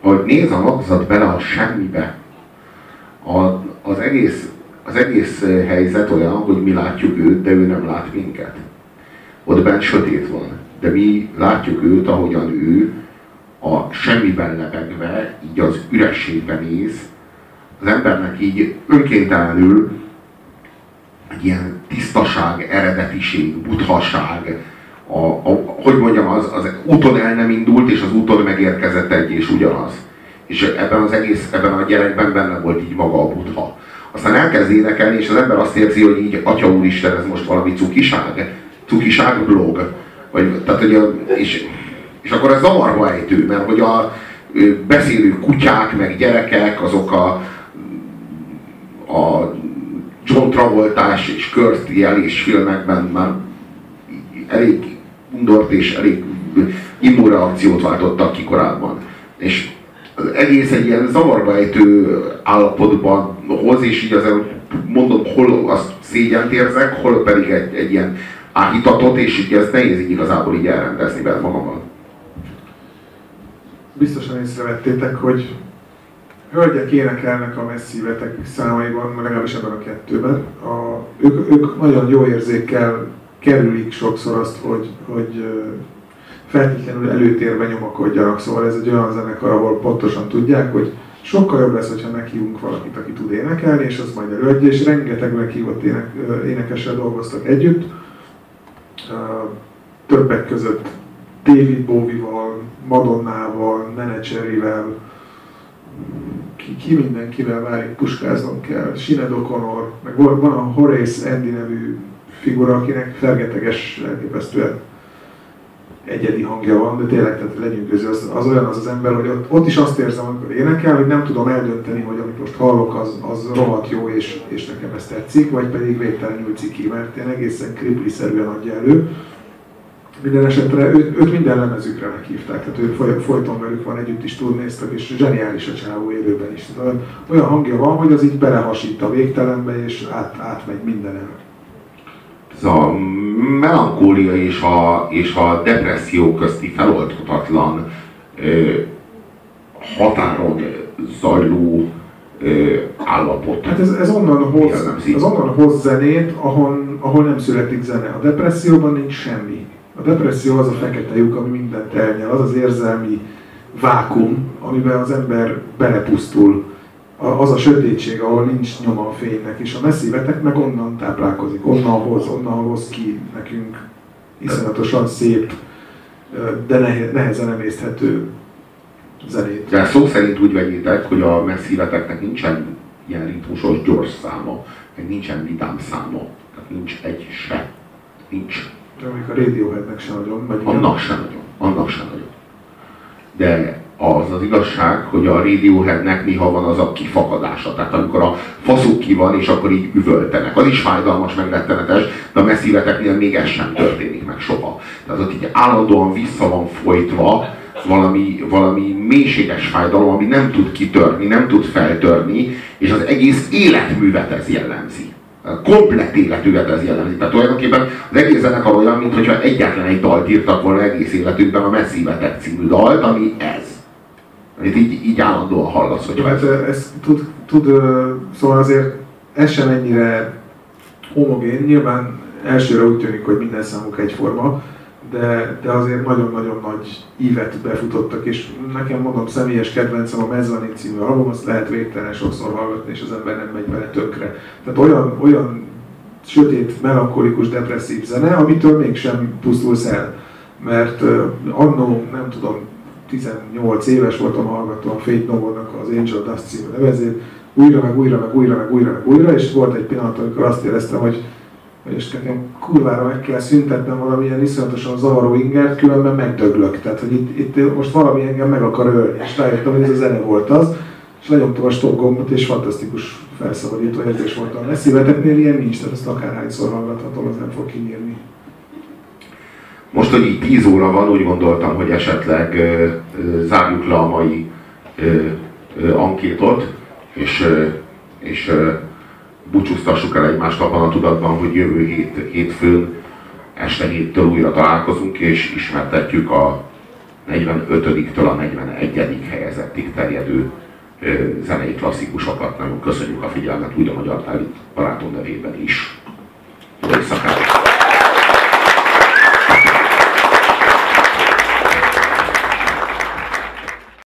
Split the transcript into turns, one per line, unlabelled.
hogy néz a magzat bele a semmibe. A, az, egész, az egész helyzet olyan, hogy mi látjuk őt, de ő nem lát minket. Ott bent sötét van, de mi látjuk őt, ahogyan ő a semmiben lebegve, így az ürességben néz, az embernek így önkéntelenül egy ilyen tisztaság, eredetiség, buthaság, a, a, hogy mondjam, az, az úton el nem indult, és az úton megérkezett egy és ugyanaz. És ebben az egész, ebben a gyerekben benne volt így maga a butha. Aztán elkezd énekelni, és az ember azt érzi, hogy így, Atya Úristen, ez most valami cukiság, cukiság blog. Vagy, tehát, hogy a, és, és akkor ez zavarba ejtő, mert hogy a beszélő kutyák, meg gyerekek, azok a, a John Travoltás és Kurt jelés filmekben már elég undort és elég immunreakciót váltottak ki korábban. És az egész egy ilyen zavarba ejtő állapotban hoz, és így azért mondom, hol azt szégyent érzek, hol pedig egy, egy ilyen áhítatot, és így ez nehéz így igazából így elrendezni be magammal.
Biztosan észrevettétek, hogy hölgyek énekelnek a messzívetek számaiban, legalábbis ebben a kettőben. A, ők, ők nagyon jó érzékkel kerülik sokszor azt, hogy, hogy feltétlenül előtérben nyomakodjanak. Szóval ez egy olyan zenekar, ahol pontosan tudják, hogy sokkal jobb lesz, hogyha meghívunk valakit, aki tud énekelni, és az majd előadja, és rengeteg meghívott ének, énekessel dolgoztak együtt. Többek között David Bowie-val, Madonnával, Nene Cherry-vel, ki, ki mindenkivel válik puskáznom kell, Sinead O'Connor, meg van a Horace Andy nevű figura, akinek fergeteges, elképesztően egyedi hangja van, de tényleg, tehát közé, az, az olyan az az ember, hogy ott, ott is azt érzem, amikor énekel, hogy nem tudom eldönteni, hogy amit most hallok, az, az rohadt jó, és, és nekem ez tetszik, vagy pedig végtelenül ciki, mert én egészen kripli-szerűen adja elő. Minden esetre ő, őt minden lemezükre meghívták, tehát ő foly, folyton velük van, együtt is turnéztak, és zseniális a csávó élőben is. Tehát olyan hangja van, hogy az így belehasít a végtelenbe, és át, átmegy mindenem
ez a melankólia és a, és a depresszió közti feloldhatatlan ö, határon zajló ö, állapot.
Hát ez, ez onnan hoz, ez onnan hoz zenét, ahol, ahol nem születik zene. A depresszióban nincs semmi. A depresszió az a fekete lyuk, ami mindent elnyel, az az érzelmi vákum, amiben az ember belepusztul az a sötétség, ahol nincs nyoma a fénynek, és a messzívetek meg onnan táplálkozik, onnan hoz, onnan hoz ki nekünk iszonyatosan szép, de nehezen emészthető zenét.
De szó szerint úgy vegyétek, hogy a messzíveteknek nincsen ilyen ritmusos gyors száma, meg nincsen vidám száma, tehát nincs egy se. Nincs.
De a Radioheadnek sem nagyon. Vagy
annak sem nagyon. Annak sem nagyon. De az az igazság, hogy a Radioheadnek néha van az a kifakadása. Tehát amikor a faszuk ki van, és akkor így üvöltenek. Az is fájdalmas, meg rettenetes, de a messzíveteknél még ez sem történik meg soha. Tehát ott így állandóan vissza van folytva valami, valami mélységes fájdalom, ami nem tud kitörni, nem tud feltörni, és az egész életművet ez jellemzi. Komplet életüket ez jellemzi. Tehát tulajdonképpen az egész zenekar olyan, mintha egyetlen egy dalt írtak volna egész életükben, a Messzívetek című dalt, ami ez amit így, így állandóan hallasz, hogy
hát, ez tud, tud, szóval azért ez sem ennyire homogén, nyilván elsőre úgy tűnik, hogy minden számuk egyforma, de, de azért nagyon-nagyon nagy ívet befutottak, és nekem mondom, személyes kedvencem a Mezzanin című album, azt lehet végtelen sokszor hallgatni, és az ember nem megy bele tönkre. Tehát olyan, olyan sötét, melankolikus, depresszív zene, amitől mégsem pusztulsz el. Mert uh, annó, nem tudom, 18 éves voltam, hallgattam Fate Novo-nak az Angel Dust című nevezét, újra, meg újra, meg újra, meg újra, meg újra, és volt egy pillanat, amikor azt éreztem, hogy és nekem kurvára meg kell szüntetnem valamilyen iszonyatosan zavaró ingert, különben megdöglök. Tehát, hogy itt, itt most valami engem meg akar ölni, és rájöttem, hogy ez a zene volt az, és lenyomtam a stop gombot, és fantasztikus felszabadító érzés volt a messzíveteknél, ilyen nincs, tehát ezt akárhányszor hallgathatom, az nem fog kinyírni.
Most, hogy így 10 óra van, úgy gondoltam, hogy esetleg ö, ö, zárjuk le a mai ö, ö, ankétot, és, ö, és ö, búcsúztassuk el egymást abban a tudatban, hogy jövő hét, hétfőn este héttől újra találkozunk, és ismertetjük a 45-től a 41. helyezettig terjedő zenei klasszikusokat. Nagyon köszönjük a figyelmet, úgy a Magyar barátom nevében is. Jó éjszakát!